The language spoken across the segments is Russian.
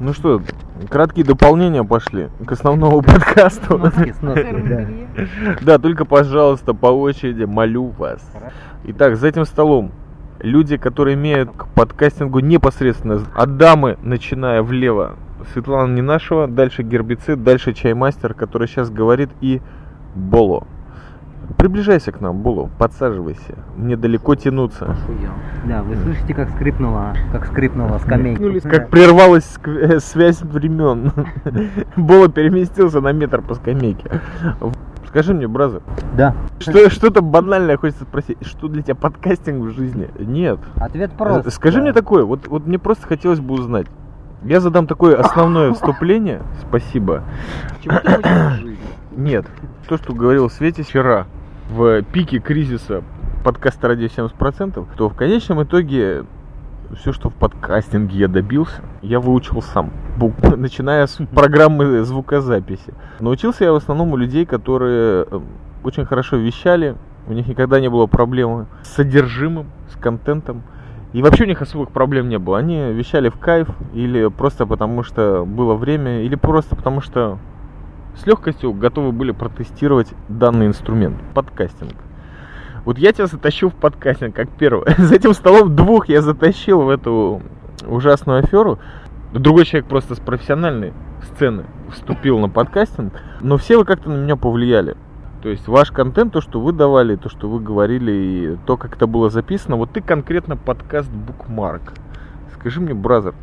Ну что, краткие дополнения пошли к основному подкасту. Да. Да, только, пожалуйста, по очереди молю вас. Итак, за этим столом люди, которые имеют к подкастингу непосредственно от дамы, начиная влево, Светлана Ненашева, дальше гербицид, дальше чаймастер, который сейчас говорит, и Боло. Приближайся к нам, Боло, подсаживайся. Мне далеко тянуться. Да, вы слышите, как скрипнула, как скрипнула скамейка. Нулись, как прервалась э, связь времен. Боло переместился на метр по скамейке. Скажи мне, бразер, Да. что, что-то банальное хочется спросить. Что для тебя подкастинг в жизни? Нет. Ответ прост. Э, Скажи мне такое, вот, вот мне просто хотелось бы узнать. Я задам такое основное вступление. Спасибо. Чему ты хочешь в жизни? Нет. То, что говорил Свете вчера, в пике кризиса подкаста «Радио 70%», то в конечном итоге все, что в подкастинге я добился, я выучил сам. Начиная с программы звукозаписи. Научился я в основном у людей, которые э, очень хорошо вещали, у них никогда не было проблемы с содержимым, с контентом. И вообще у них особых проблем не было. Они вещали в кайф, или просто потому что было время, или просто потому что с легкостью готовы были протестировать данный инструмент, подкастинг. Вот я тебя затащу в подкастинг, как первый. За этим столом двух я затащил в эту ужасную аферу. Другой человек просто с профессиональной сцены вступил на подкастинг. Но все вы как-то на меня повлияли. То есть ваш контент, то, что вы давали, то, что вы говорили, и то, как это было записано. Вот ты конкретно подкаст Bookmark. Скажи мне, бразер,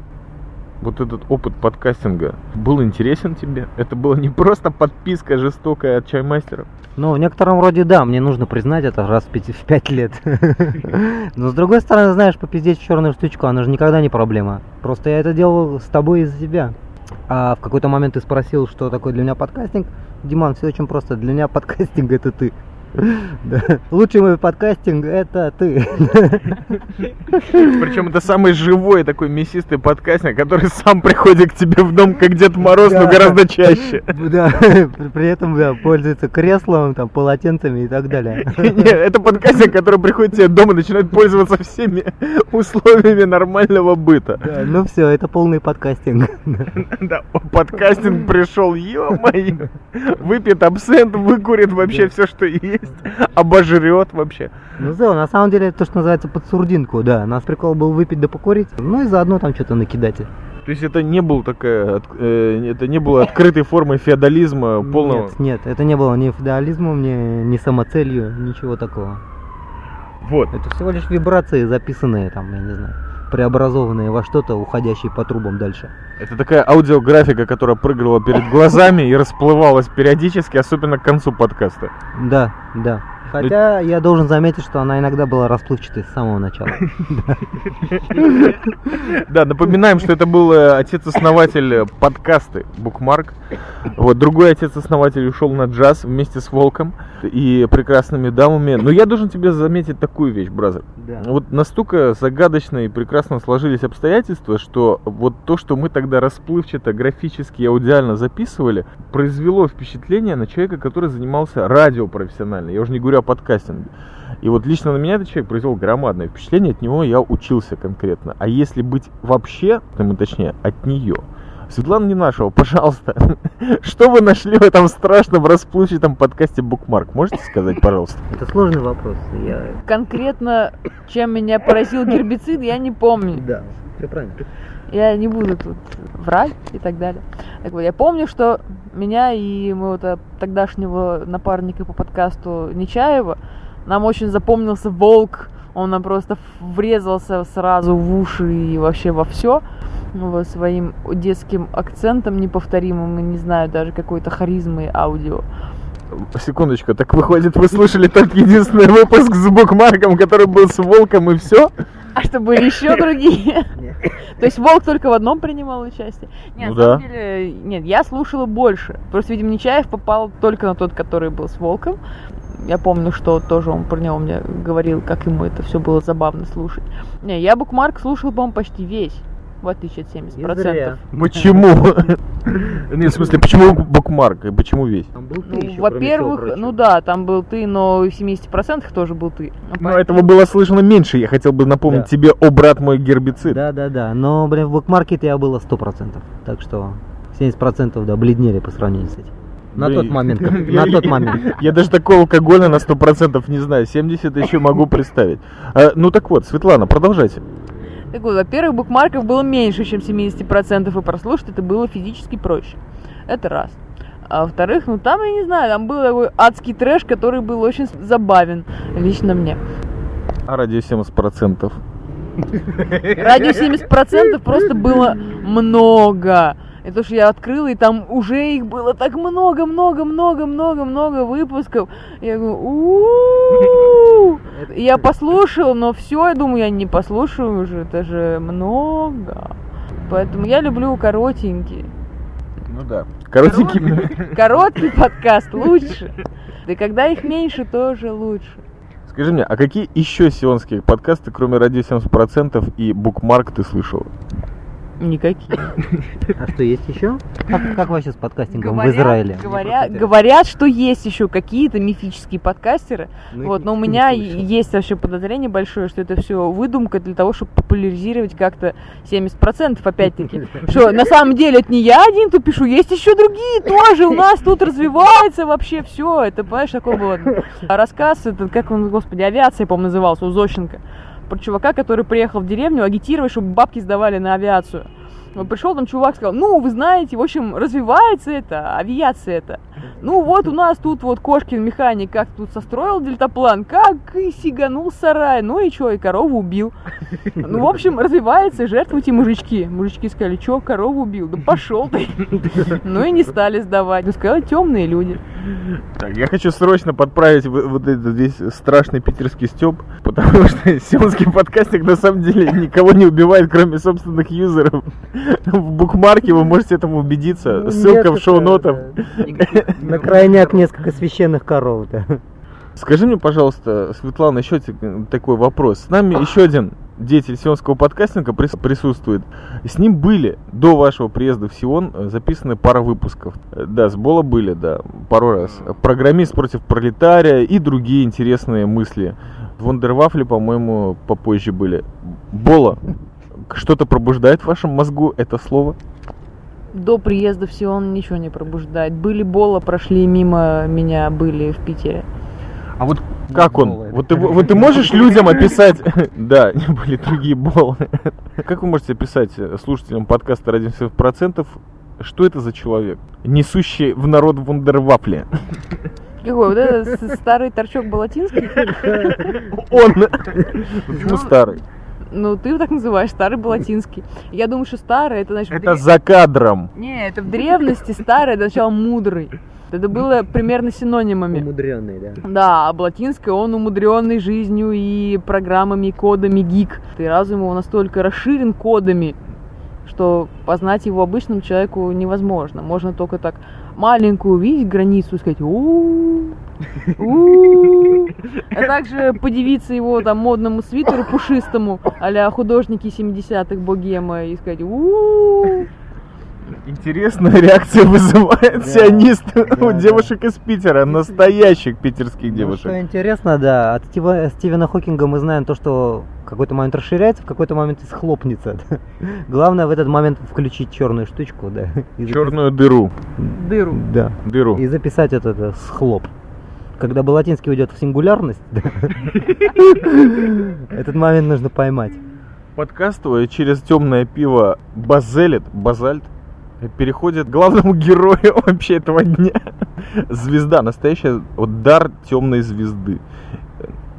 вот этот опыт подкастинга был интересен тебе? Это была не просто подписка жестокая от чаймастера? Ну, в некотором роде да, мне нужно признать это раз в пяти- в пять лет. Но с другой стороны, знаешь, попиздеть в черную штучку, она же никогда не проблема. Просто я это делал с тобой из-за тебя. А в какой-то момент ты спросил, что такое для меня подкастинг. Диман, все очень просто. Для меня подкастинг это ты. Да. Лучший мой подкастинг это ты. Причем это самый живой такой мясистый подкастинг, который сам приходит к тебе в дом, как Дед Мороз, но Да. гораздо чаще. Да, при- этом да, пользуется креслом, там, полотенцами и так далее. Не, это подкастинг, который приходит тебе дома и начинает пользоваться всеми условиями нормального быта. Да, ну все, это полный подкастинг. Да, подкастинг пришел, ё-моё. Выпьет абсент, выкурит вообще все, что есть, обожрет вообще. Ну все, на самом деле это то, что называется под сурдинку, да. У нас прикол был выпить да покурить, ну и заодно там что-то накидать. То есть это не был такая, э, это не было открытой формой феодализма полного. Нет, нет, это не было ни феодализмом, ни, ни самоцелью, ничего такого. Вот. Это всего лишь вибрации, записанные там, я не знаю, преобразованные во что-то, уходящее по трубам дальше. Это такая аудиографика, которая прыгала перед глазами и расплывалась периодически, особенно к концу подкаста. Да, да. Хотя я должен заметить, что она иногда была расплывчатой с самого начала. Да, напоминаем, что это был э, отец-основатель э, подкасты Букмарк. Вот, другой отец-основатель ушел на джаз вместе с Волком и прекрасными дамами. Но я должен тебе заметить такую вещь, бразер. Вот настолько загадочно и прекрасно сложились обстоятельства, что вот то, что мы тогда расплывчато, графически аудиально записывали, произвело впечатление на человека, который занимался радио профессионально. Я уже не говорю о подкастинге. И вот лично на меня этот человек произвел громадное впечатление, от него я учился конкретно. А если быть вообще, ну, точнее, от нее, Светлана Ненашева, пожалуйста, что вы нашли в этом страшном расплывчатом подкасте Букмарк? Можете сказать, пожалуйста? Это сложный вопрос. Я... Конкретно, чем меня поразил гербицид, я не помню. Да, все правильно. Я не буду тут врать и так далее. Так вот, я помню, что меня и моего то- тогдашнего напарника по подкасту Нечаева, нам очень запомнился волк. Он нам просто врезался сразу в уши и вообще во все. Вот, своим детским акцентом неповторимым, и не знаю, даже какой-то харизмой аудио. Секундочку, так выходит, вы слушали только единственный выпуск с букмарком, который был с волком и все? А что были еще другие? То есть Волк только в одном принимал участие? Нет, Ну на самом да. деле, нет, я слушала больше. Просто, видимо, Нечаев попал только на тот, который был с Волком. Я помню, что тоже он про него мне говорил, как ему это все было забавно слушать. Не, я Букмарк слушал, по-моему, почти весь. В отличие от 70%. И зря. Почему? Нет, в смысле, почему букмарк и почему весь? Там был ты Ну, еще, во-первых, ну да, там был ты, но в 70% тоже был ты. Но этого было слышно меньше. Я хотел бы напомнить Да. тебе, о, брат мой, гербицид. Да, да, да. Но, блин, в букмаркете я было 100%. Так что 70% да, бледнели по сравнению с этим. На Блин. тот момент. как- На тот момент. Я даже такого алкоголя на 100% не знаю. 70 еще могу представить. А, ну так вот, Светлана, продолжайте. Так вот, во-первых, букмарков было меньше, чем 70%, и прослушать это было физически проще. Это раз. А во-вторых, ну там, я не знаю, там был такой адский трэш, который был очень забавен лично мне. А радио 70%. Радио 70% просто было много. Это что я открыла, и там уже их было так много, много, много, много, много выпусков. Я говорю, «У-у-у». И Я послушала, но все, я думаю, я не послушаю уже, это же много. Поэтому я люблю коротенькие. Ну да. Коротенький. Короткий подкаст лучше. Да и когда их меньше, тоже лучше. Скажи мне, а какие еще сионские подкасты, кроме радио 70% и букмарк, ты слышал? Никакие. А что, есть еще? Как, как вообще с подкастингом в Израиле? Говорят, говорят, что есть еще какие-то мифические подкастеры. Ну, вот, но у меня есть вообще подозрение большое, что это все выдумка для того, чтобы популяризировать как-то 70% опять-таки. Что на самом деле это не я один тут пишу, есть еще другие тоже. У нас тут развивается вообще все. Это, понимаешь, такой был рассказ, это как он, господи, авиация, по-моему, назывался, у Зощенко. Про чувака, который приехал в деревню агитировать, чтобы бабки сдавали на авиацию. Пришел там чувак, сказал, ну, вы знаете, в общем, развивается это, авиация это. Ну, вот у нас тут вот Кошкин механик как тут состроил дельтаплан, как и сиганул сарай. Ну и что, и корову убил. Ну, в общем, развивается, жертвуйте мужички. Мужички сказали, что, корову убил? Да пошел ты. Ну и не стали сдавать. Ну, сказали, темные люди. Так, я хочу срочно подправить вот этот весь страшный питерский стёб, потому что сионский подкастинг на самом деле никого не убивает, кроме собственных юзеров. В букмарке вы можете этому убедиться. Ну, Ссылка в шоу-нотах. На крайняк несколько священных коров, да. Скажи мне, пожалуйста, Светлана, еще такой вопрос. С нами еще один деятель сионского подкастинга прис- присутствует. С ним были до вашего приезда в Сион э, записаны пара выпусков. Э, Да, с Бола были, да, пару раз. Программист против пролетария и другие интересные мысли. Вондервафли, по-моему, попозже были. Бола, что-то пробуждает в вашем мозгу это слово? До приезда в Сион ничего не пробуждает. Были Бола, прошли мимо меня, были в Питере. А вот как он? Болы. Вот ты, вот ты можешь людям описать... Да, были другие болы. Как вы можете описать э, слушателям подкаста «Ради 70%» что это за человек, несущий в народ вундервафли? Какой? Вот этот с- старый торчок Балатинский? Он! Почему старый? Ну, ты его так называешь, старый Балатинский. Я думаю, что старый, это значит... Это за кадром. Не, это в древности старый, это означало мудрый. Это было примерно синонимами. Умудренный, да. Да, а Блатинский, он умудренный жизнью и программами, и кодами гик. И разум его настолько расширен кодами, что познать его обычному человеку невозможно. Можно только так маленькую увидеть границу и сказать у А также подивиться его там модному свитеру пушистому а художники 70-х богема и сказать у Интересная реакция вызывает Да, сионист у да, девушек из Питера, настоящих питерских Ну, девушек. что интересно, да, от Стива- Стивена Хокинга мы знаем то, что в какой-то момент расширяется, в какой-то момент и схлопнется. Главное в этот момент включить черную штучку, да. и запис- Черную дыру. дыру. Да. Дыру. И записать этот э, схлоп. Когда балатинский уйдет в сингулярность, да, этот момент нужно поймать. Подкаст твой через темное пиво Базелит, Базальт, переходит к главному герою вообще этого дня. Звезда, настоящая, вот дар темной звезды.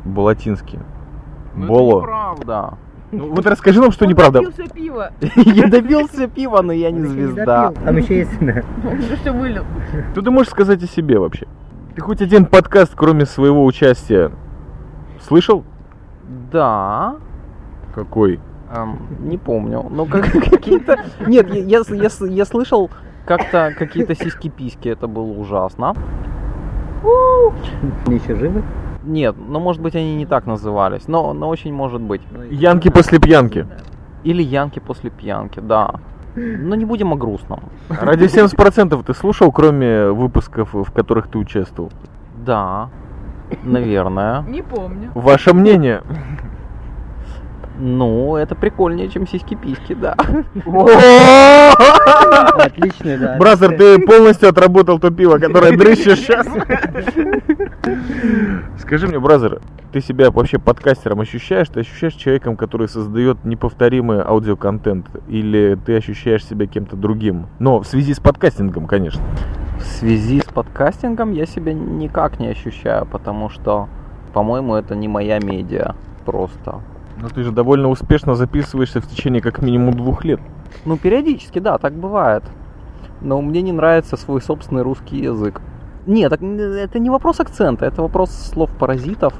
Балатинский. Боло. Правда. Ну, вот расскажи нам, что неправда. Напился пива. Я добился пива, но я не звезда. Там еще есть... Он уже все вылил. Что ты можешь сказать о себе вообще? Ты хоть один подкаст, кроме своего участия, слышал? Да. Какой? Эм, не помню. Ну, как, какие-то... Нет, я, я, с- я с- я слышал как-то какие-то сиськи-письки, это было ужасно. Они еще живы? Нет, ну, может быть, они не так назывались, но, но очень может быть. Янки после пьянки. Или Янки после пьянки, да. Но не будем о грустном. Ради 70% ты слушал, кроме выпусков, в которых ты участвовал? Да, наверное. Не помню. Ваше мнение? Ну, это прикольнее, чем сиськи-письки, да. Отличный, да. Бразер, ты полностью отработал то пиво, которое дрыщешь сейчас. Скажи мне, Бразер, ты себя вообще подкастером ощущаешь? Ты ощущаешь человеком, который создает неповторимый аудиоконтент? Или ты ощущаешь себя кем-то другим? Но в связи с подкастингом, конечно. В связи с подкастингом я себя никак не ощущаю, потому что, по-моему, это не моя медиа просто. Но ты же довольно успешно записываешься в течение как минимум двух лет. Ну, периодически, да, так бывает. Но мне не нравится свой собственный русский язык. Нет, это не вопрос акцента, это вопрос слов паразитов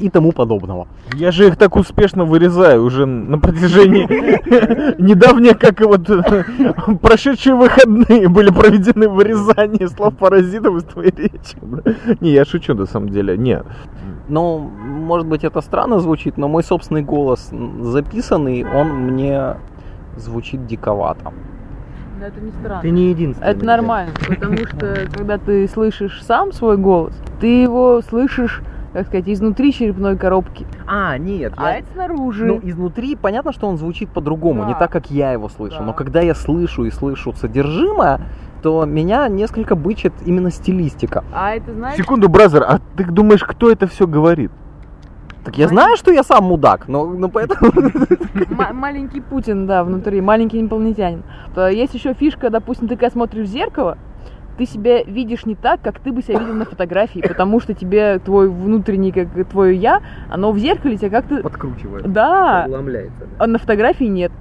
и тому подобного. Я же их так успешно вырезаю уже на протяжении недавнее, как и вот прошедшие выходные были проведены в вырезании слов паразитов из твоей речи. Не, я шучу на самом деле. Нет. Ну, может быть, это странно звучит, но мой собственный голос записанный, он мне звучит диковато. Но это не странно. Ты не единственный. Это нормально, потому что когда ты слышишь сам свой голос, ты его слышишь, как сказать, изнутри черепной коробки, А, нет, а это снаружи. Ну, изнутри понятно, что он звучит по-другому, не Да. так, как я его слышу. Да. Но когда я слышу и слышу содержимое, то меня несколько бычит именно стилистика. А это знаешь, Секунду, Бразер, а ты думаешь, кто это все говорит? Так я знаю, что я сам мудак, но, но поэтому... ма- маленький Путин, да, внутри, маленький инопланетянин. То есть еще фишка, допустим, ты когда смотришь в зеркало, ты себя видишь не так, как ты бы себя видел на фотографии, потому что тебе твой внутренний, как твое я, оно в зеркале тебя как-то... Подкручивает. Да, Ломляется. а на фотографии нет.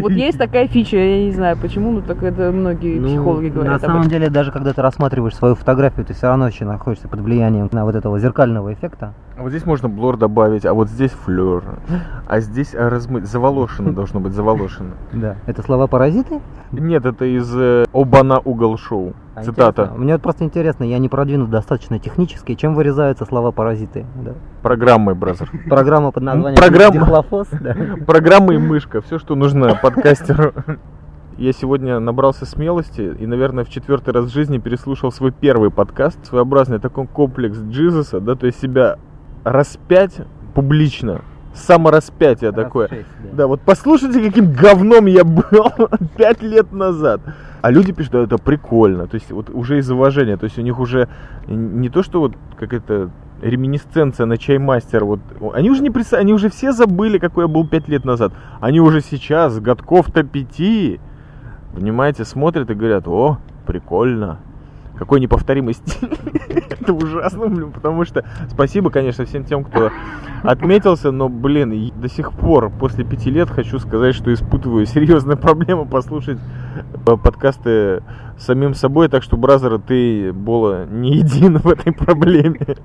Вот есть такая фича, я не знаю почему, но так это многие Ну, психологи говорят На самом деле, даже когда ты рассматриваешь свою фотографию, ты все равно еще находишься под влиянием на вот этого зеркального эффекта. А Вот здесь можно blur добавить, а вот здесь flare. А здесь а, размыть. Заволошено должно быть, заволошено. Да. Это слова паразиты? Нет, это из э, Обана угол шоу. А, Цитата. интересно. Мне вот просто интересно, я не продвинут достаточно технически, чем вырезаются слова паразиты. Да. Программой, brother. Программа под названием Программа. Дихлофос, да. Программа и мышка, все, что нужно подкастеру. Я сегодня набрался смелости и, наверное, в четвертый раз в жизни переслушал свой первый подкаст, своеобразный такой комплекс Jesus а, да, то есть себя распять публично, самораспятие такое. Да, вот послушайте, каким говном я был пять лет назад. А люди пишут, что это прикольно. То есть вот уже из уважения. То есть у них уже не то, что вот как это реминисценция на чаймастер. Вот они уже не прис... они уже все забыли, какой я был пять лет назад. Они уже сейчас, годков-то пяти, понимаете, смотрят и говорят, о, прикольно. Какой неповторимый стиль. Это ужасно, блин, потому что спасибо, конечно, всем тем, кто отметился, но, блин, до сих пор, после пяти лет, хочу сказать, что испытываю серьезные проблемы послушать э, подкасты самим собой, так что, бразер, ты, Бола, не един в этой проблеме.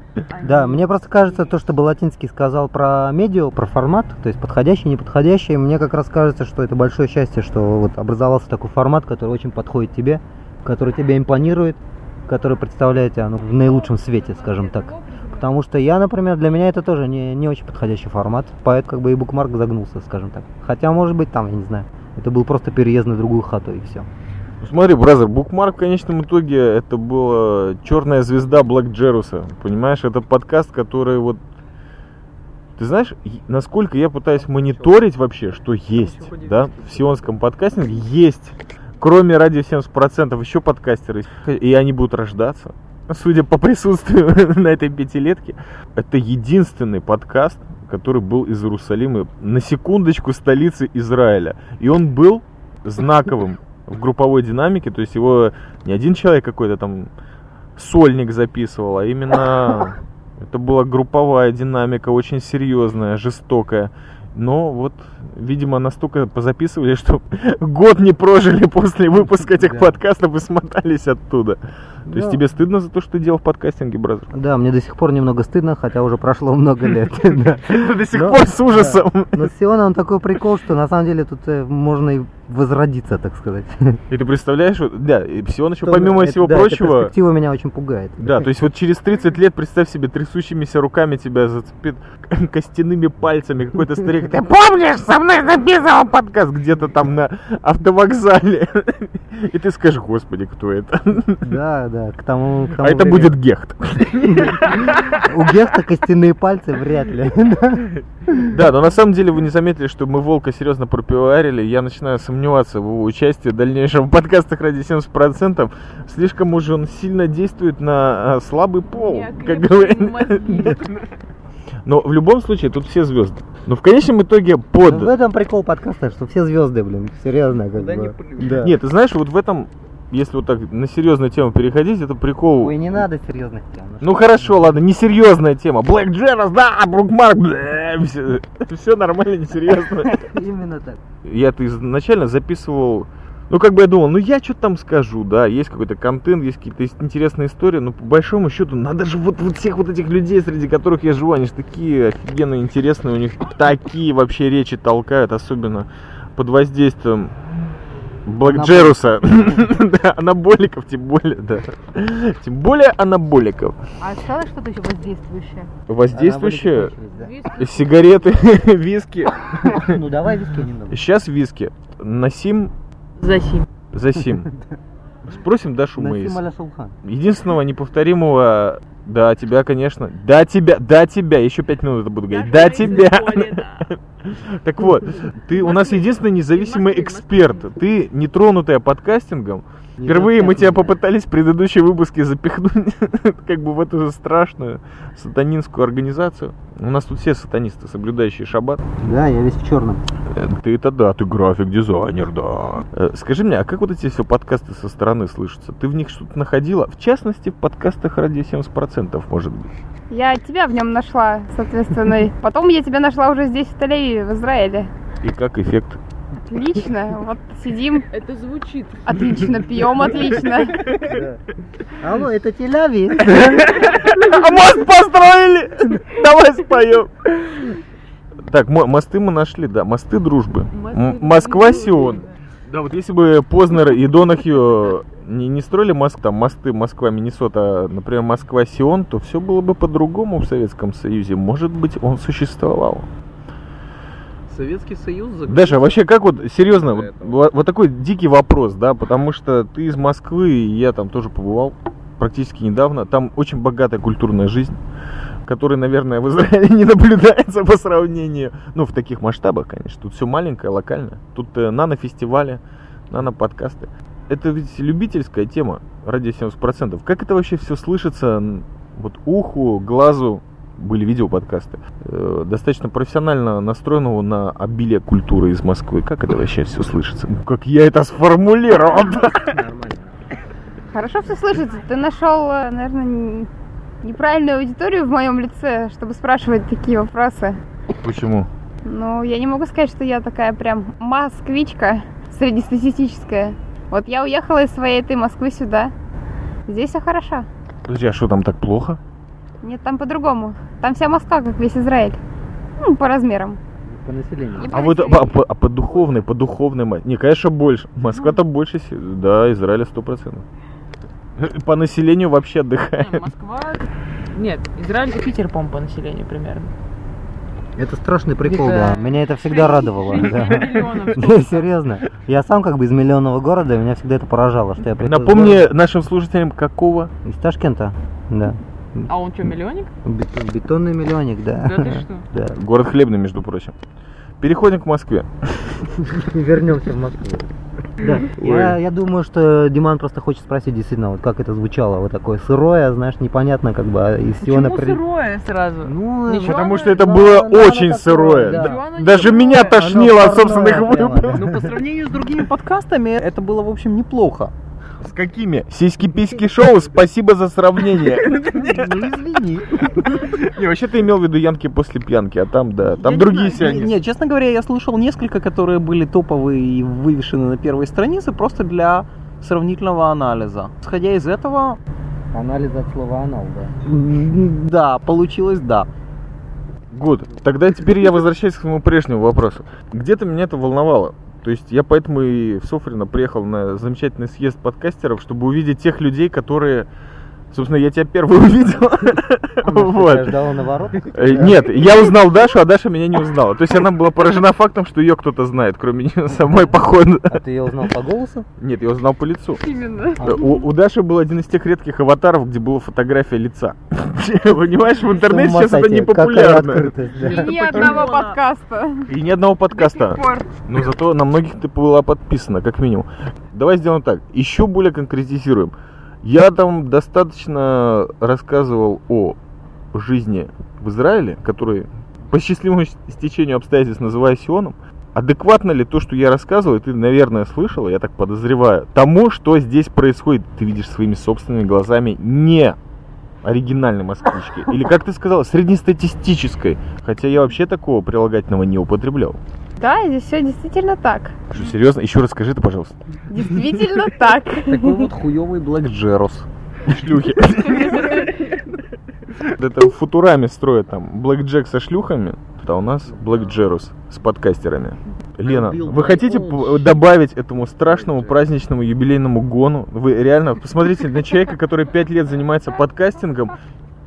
Да, мне просто кажется, то, что Балатинский сказал про медиа, про формат, то есть подходящий, неподходящий, мне как раз кажется, что это большое счастье, что вот образовался такой формат, который очень подходит тебе, который тебе импонирует, который представляет тебя ну, в наилучшем свете, скажем так. Потому что я, например, для меня это тоже не, не очень подходящий формат, поэтому как бы и букмарк загнулся, скажем так. Хотя, может быть, там, я не знаю, это был просто переезд на другую хату и все. Ну, Смотри, бразер, букмарк в конечном итоге это была черная звезда Блэк Джеруса. Понимаешь, это подкаст, который вот... Ты знаешь, насколько я пытаюсь мониторить вообще, что есть, да, в сионском подкастинге есть, кроме радио 70%, еще подкастеры, и они будут рождаться. Судя по присутствию на этой пятилетке, это единственный подкаст, который был из Иерусалима, на секундочку, столицы Израиля. И он был знаковым в групповой динамике, то есть его не один человек какой-то там сольник записывал, а именно это была групповая динамика, очень серьезная, жестокая. Но вот, видимо, настолько позаписывали, что год не прожили после выпуска этих Да. подкастов и смотались оттуда. То есть Да. тебе стыдно за то, что ты делал в подкастинге, бразер? Да, мне до сих пор немного стыдно, хотя уже прошло много лет. да. До сих пор с ужасом. Но с Сиона он такой прикол, что на самом деле тут э, можно и возродиться, так сказать. И ты представляешь, да, и Псион еще помимо всего да, прочего, перспектива меня очень пугает. Да, то есть вот через 30 лет, представь себе, трясущимися руками тебя зацепит костяными пальцами какой-то старик говорит, ты помнишь, со мной записывал подкаст где-то там на автовокзале? И ты скажешь, господи, кто это? Да, да, к тому, к тому А это будет Гехт. У Гефта костяные пальцы вряд ли. Да, но на самом деле вы не заметили, что мы Волка серьезно пропиарили. Я начинаю сомневаться в его участии в дальнейшем в подкастах ради 70%. Слишком уж он сильно действует на а, слабый пол, как мозги. Но в любом случае тут все звезды. Но в конечном итоге В под... этом прикол подкаста, что все звезды, блин, серьезно, как Да не бы. плюй. Да. Нет, ты знаешь, вот в этом, если вот так на серьезную тему переходить, это прикол. Ой, не надо серьезных тем. Ну хорошо, ладно, несерьезная тема. Блэк Джерас, да, Брукмарк, все, нормально, несерьезно. Именно так. Я-то изначально записывал, ну как бы я думал, ну я что там скажу, да, есть какой-то контент, есть какие-то интересные истории, но по большому счету надо же вот, вот всех вот этих людей, среди которых я живу, они же такие офигенно интересные, у них такие вообще речи толкают, особенно под воздействием Блэк Анаболиков. Джеруса. Да, анаболиков, тем более, да. Тем более анаболиков. А осталось что-то еще воздействующее? Воздействующие Виски? сигареты, виски. Ну давай виски немного. Сейчас виски. Насим Засим. Засим. Спросим Дашу Сулхан. Единственного неповторимого, да, тебя, конечно. Да, тебя, да, тебя. Еще пять минут это буду говорить. Да, тебя. Так вот, ты у нас единственный независимый эксперт. Ты нетронутая подкастингом. Впервые мы тебя попытались в предыдущие выпуски запихнуть как бы в эту страшную сатанинскую организацию. У нас тут все сатанисты, соблюдающие шаббат. Да, я весь в черном. Э, Ты это да, ты график-дизайнер, да. Э, Скажи мне, а как вот эти все подкасты со стороны слышатся? Ты в них что-то находила? В частности, в подкастах ради 70%, может быть. Я тебя в нем нашла, соответственно. Потом я тебя нашла уже здесь, в Тель-Авиве, в Израиле. И как эффект? Отлично. Вот сидим, Это звучит. отлично, пьем, отлично. Алло, это Тель-Авив. А мост построили! Давай споем. Так, мо- мосты мы нашли, да, мосты дружбы. Мосты М- дружбы. Москва-Сион. Да, вот если бы Познер и Донахью не, не строили мост, там, мосты Москва-Миннесота, а, например, Москва-Сион, то все было бы по-другому в Советском Союзе. Может быть, он существовал. Советский Союз заключил- Даша, вообще как вот, серьезно, вот, вот- вот такой дикий вопрос, да, потому что ты из Москвы, и я там тоже побывал практически недавно. Там очень богатая культурная жизнь, которая, наверное, в Израиле не наблюдается по сравнению, ну, в таких масштабах, конечно. Тут все маленькое, локально. Тут э, нано-фестивали, нано-подкасты. Это ведь любительская тема, ради 70%. Как это вообще все слышится вот уху, глазу, были видеоподкасты, э, достаточно профессионально настроенного на обилие культуры из Москвы. Как это вообще все слышится? Ну, Как я это сформулировал? Нормально. Хорошо все слышится. Ты нашел, э, наверное, неправильную аудиторию в моем лице, чтобы спрашивать такие вопросы. Почему? Ну, я не могу сказать, что я такая прям москвичка среднестатистическая. Вот я уехала из своей этой Москвы сюда. Здесь все хорошо. Подожди, а что там так плохо? Нет, там по-другому. Там вся Москва, как весь Израиль. Ну, по размерам. По населению. И А вот а, по, а по духовной, по духовной, не, конечно, больше. Москва-то больше, се- да, Израиля сто процентов. По населению вообще Не, отдыхает. Москва... Нет, Израиль и Питер, по по населению примерно. Это страшный прикол, да. Меня это всегда радовало. да. серьезно. Я сам как бы из миллионного города, и меня всегда это поражало, что я в Напомни нашим слушателям, какого? Из Ташкента, да. А он что, миллионник? Бет- Бетонный миллионник, да. Да ты что? Да. Город хлебный, между прочим. Переходим к Москве. Вернемся в Москву. Да. Я, я думаю, что Диман просто хочет спросить действительно, вот как это звучало, вот такое сырое, знаешь, непонятно, как бы а из Сиона Почему при- сырое сразу? Ну, Ничего Потому оно- что это да, было оно очень сырое. да. Оно Даже сырое. меня Оно тошнило от парное собственных да. Ну, по сравнению с другими подкастами, это было, в общем, неплохо. С какими? Сиськи-письки шоу, спасибо за сравнение. Ну, извини. Не, вообще ты имел в виду янки после пьянки, а там, да, там Я не другие не- сионисты. Нет, честно говоря, я слушал несколько, которые были топовые и вывешены на первой странице просто для сравнительного анализа. Исходя из этого, Анализ от слова анал, да. да, получилось да. Гуд. Тогда теперь я возвращаюсь к своему прежнему вопросу. Где-то меня это волновало. То есть я поэтому и в Софрино приехал на замечательный съезд подкастеров, чтобы увидеть тех людей, которые Собственно, я тебя первый увидел. Вот. ждала на ворот. Э, Нет, я узнал Дашу, а Даша меня не узнала. То есть она была поражена фактом, что ее кто-то знает, кроме нее самой, походу. А ты ее узнал по голосу? Нет, я узнал по лицу. Именно. Э, У, Даши был один из тех редких аватаров, где была фотография лица. Понимаешь, в интернете сейчас это не популярно. И ни одного подкаста. И ни одного подкаста. Но зато на многих ты была подписана, как минимум. Давай сделаем так. Еще более конкретизируем. Я там достаточно рассказывал о жизни в Израиле, который по счастливому стечению обстоятельств называю Сионом. Адекватно ли то, что я рассказывал, ты, наверное, слышала, я так подозреваю, тому, что здесь происходит, ты видишь своими собственными глазами не оригинальной москвички. Или, как ты сказала, среднестатистической. Хотя я вообще такого прилагательного не употреблял. Да, здесь все действительно так. Что, серьезно? Еще расскажи это, пожалуйста. Действительно так. Такой вот хуёвый Блэк Джерус. Шлюхи. Это в Футураме строят там Блэк Джек со шлюхами, а у нас Блэк Джерус с подкастерами. Лена, вы хотите добавить этому страшному праздничному юбилейному гону? Вы реально посмотрите на человека, который пять лет занимается подкастингом.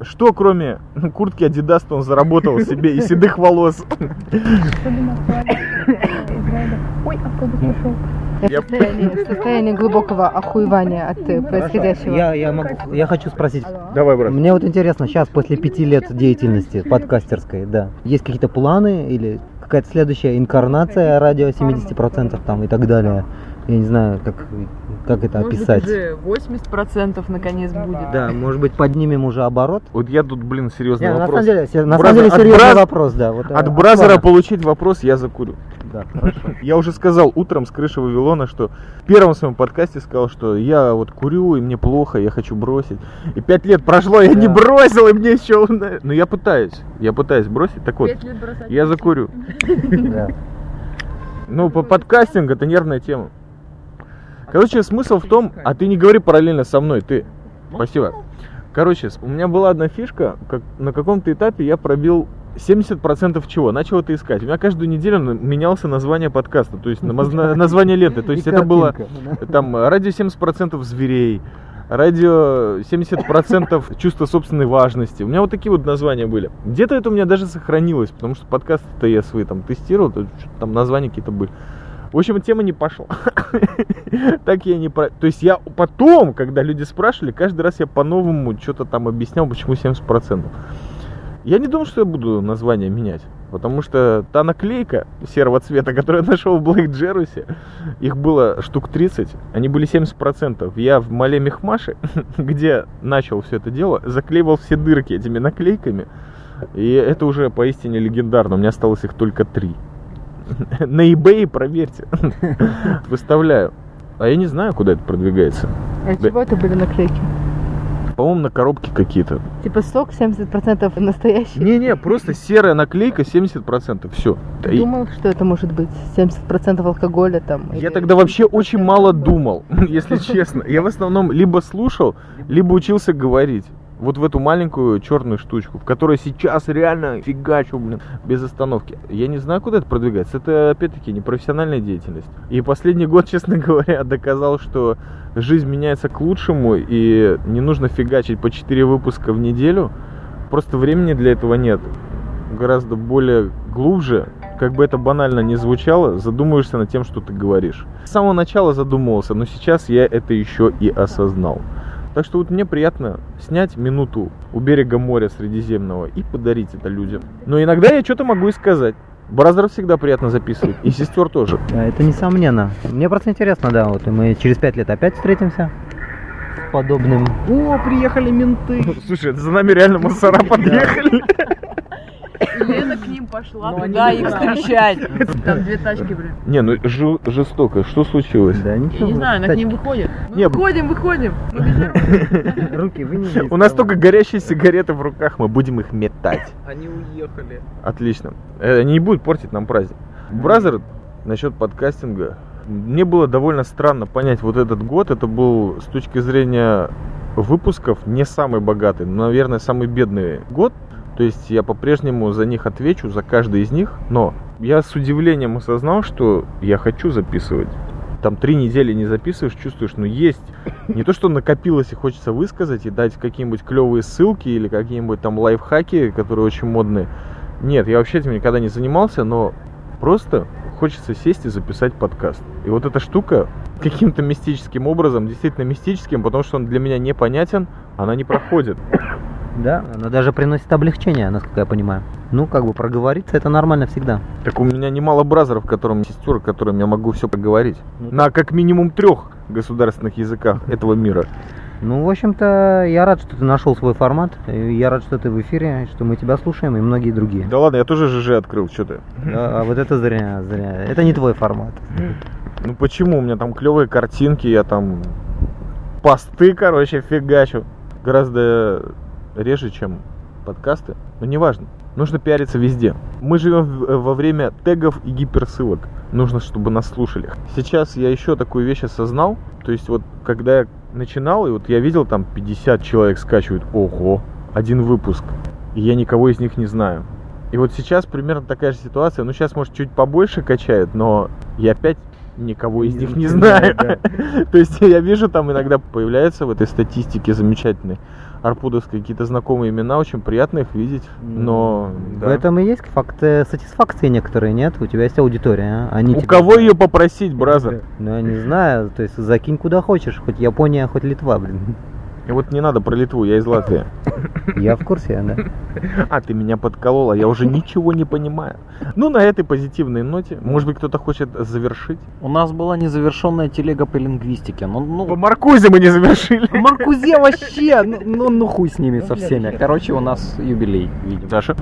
Что кроме ну, куртки Adidas он заработал себе и седых волос? Ой, автобус пошел. Я- Состояние, состояние глубокого охуевания от э, происходящего. Я, я, могу, я хочу спросить. Давай, брат. Мне вот интересно, сейчас, после пяти лет деятельности подкастерской, да, есть какие-то планы или какая-то следующая инкарнация радио 70% там и так далее? Я не знаю, как, как это Может быть, описать. уже 80% наконец будет. Да, может быть, поднимем уже оборот? Вот я тут, блин, серьезный Не, на вопрос. самом деле, на Бразер- самом деле от серьезный браз- вопрос, да. Вот, От э, бразера Оксана. получить вопрос я закурю. Да, хорошо. Я уже сказал утром с крыши Вавилона, что в первом своем подкасте сказал, что я вот курю, и мне плохо, я хочу бросить. И пять лет прошло, я не Да. бросил, и мне еще... Но я пытаюсь, я пытаюсь бросить. Так вот, Пять лет бросать я не закурю. Да. Ну, по подкастинг это нервная тема. Короче, смысл в том, а ты не говори параллельно со мной, ты. Спасибо. Короче, у меня была одна фишка, как на каком-то этапе я пробил 70% чего? Начал это искать. У меня каждую неделю менялся название подкаста, то есть название ленты. То есть это было там радио 70% зверей, радио 70% чувство собственной важности. У меня вот такие вот названия были. Где-то это у меня даже сохранилось, потому что подкасты-то я свои там тестировал, там названия какие-то были. В общем, тема не пошла. Так я не про... То есть я потом, когда люди спрашивали, каждый раз я по-новому что-то там объяснял, почему 70%. Я не думаю, что я буду название менять. Потому что та наклейка серого цвета, которую я нашел в Блэк Джерусе, их было штук 30, они были 70%. Я в Мале Мехмаше, где начал все это дело, заклеивал все дырки этими наклейками. И это уже поистине легендарно. У меня осталось их только три. На eBay проверьте. Выставляю. А я не знаю, куда это продвигается. А чего это были наклейки? По-моему, на коробке какие-то. Типа сок 70% настоящий? Не-не, просто серая наклейка 70%. Все. Думал, что это может быть 70% алкоголя там. Я или тогда вообще 70% очень мало думал, если честно. Я в основном либо слушал, либо учился говорить. Вот в эту маленькую черную штучку, в которой сейчас реально фигачу, блин, без остановки. Я не знаю, куда это продвигается. Это, опять-таки, не профессиональная деятельность. И последний год, честно говоря, доказал, что жизнь меняется к лучшему, и не нужно фигачить по 4 выпуска в неделю. Просто времени для этого нет. Гораздо более глубже, как бы это банально не звучало, задумываешься над тем, что ты говоришь. С самого начала задумывался, но сейчас я это еще и осознал. Так что вот мне приятно снять минуту у берега моря Средиземного и подарить это людям. Но иногда я что-то могу и сказать. Бразеров всегда приятно записывать, и сестер тоже. Это несомненно. Мне просто интересно, да, вот и мы через пять лет опять встретимся с подобным. О, приехали менты. Слушай, это за нами реально мусора подъехали. Ним пошла Но туда их встречать. Там две тачки, блин. Не, ну жу- жестоко, что случилось? Да, Я ничего. не знаю, она к ним выходит. Мы Не, выходим, выходим. Руки вынеси. У нас только горящие сигареты в руках, мы будем их метать. Они уехали. Отлично. Э, Они не будут портить нам праздник. Бразер, насчет подкастинга. Мне было довольно странно понять вот этот год. Это был с точки зрения выпусков не самый богатый, но, наверное, самый бедный год. То есть я по-прежнему за них отвечу, за каждый из них. Но я с удивлением осознал, что я хочу записывать там три недели не записываешь, чувствуешь, ну есть. Не то, что накопилось и хочется высказать и дать какие-нибудь клевые ссылки или какие-нибудь там лайфхаки, которые очень модные. Нет, я вообще этим никогда не занимался, но просто хочется сесть и записать подкаст. И вот эта штука каким-то мистическим образом, действительно мистическим, потому что он для меня непонятен, она не проходит. Да, она даже приносит облегчение, насколько я понимаю. Ну, как бы проговориться, это нормально всегда. Так у меня немало бразеров, которым сестер, которым я могу все поговорить. Ну, На как минимум трех государственных языках этого мира. Ну, в общем-то, я рад, что ты нашел свой формат. Я рад, что ты в эфире, что мы тебя слушаем и многие другие. Да ладно, я тоже ЖЖ открыл, что ты. А, а вот это зря, зря. Это не твой формат. Ну почему? У меня там клевые картинки, я там посты, короче, фигачу. Гораздо реже, чем подкасты. Но неважно. Нужно пиариться везде. Мы живем в- во время тегов и гиперссылок. Нужно, чтобы нас слушали. Сейчас я еще такую вещь осознал. То есть вот когда я начинал, и вот я видел там 50 человек скачивают. Ого, один выпуск. И я никого из них не знаю. И вот сейчас примерно такая же ситуация. Ну, сейчас, может, чуть побольше качает, но я опять никого из них не знаю. То есть я вижу, там иногда появляются в этой статистике замечательные арпудовские какие-то знакомые имена, очень приятно их видеть, но... В да. этом и есть факт э, сатисфакции некоторые, нет? У тебя есть аудитория, а? Они У тебя кого ее попросить, бразер? Ну, я не знаю, то есть закинь куда хочешь, хоть Япония, хоть Литва, блин. И вот не надо про Литву, я из Латвии. Я в курсе, да. А, ты меня подколола, я уже ничего не понимаю. Ну, на этой позитивной ноте, может быть, кто-то хочет завершить? У нас была незавершенная телега по лингвистике. Ну, ну, По Маркузе мы не завершили. Маркузе вообще, ну, ну, ну хуй с ними со всеми. Короче, у нас юбилей, видимо. Даша?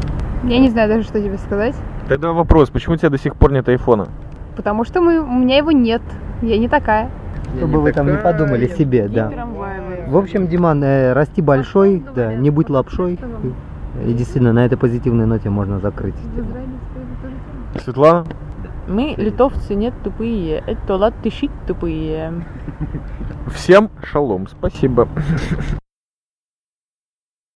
Я не знаю даже, что тебе сказать. Тогда вопрос, почему у тебя до сих пор нет айфона? Потому что мы, у меня его нет. Я не такая. Чтобы вы там не подумали себе, да. В общем, Диман, э, расти большой, да, не будь лапшой. И действительно, на этой позитивной ноте можно закрыть. Светлана? Мы, литовцы, нет тупые. Это латыши тупые. Всем шалом, спасибо.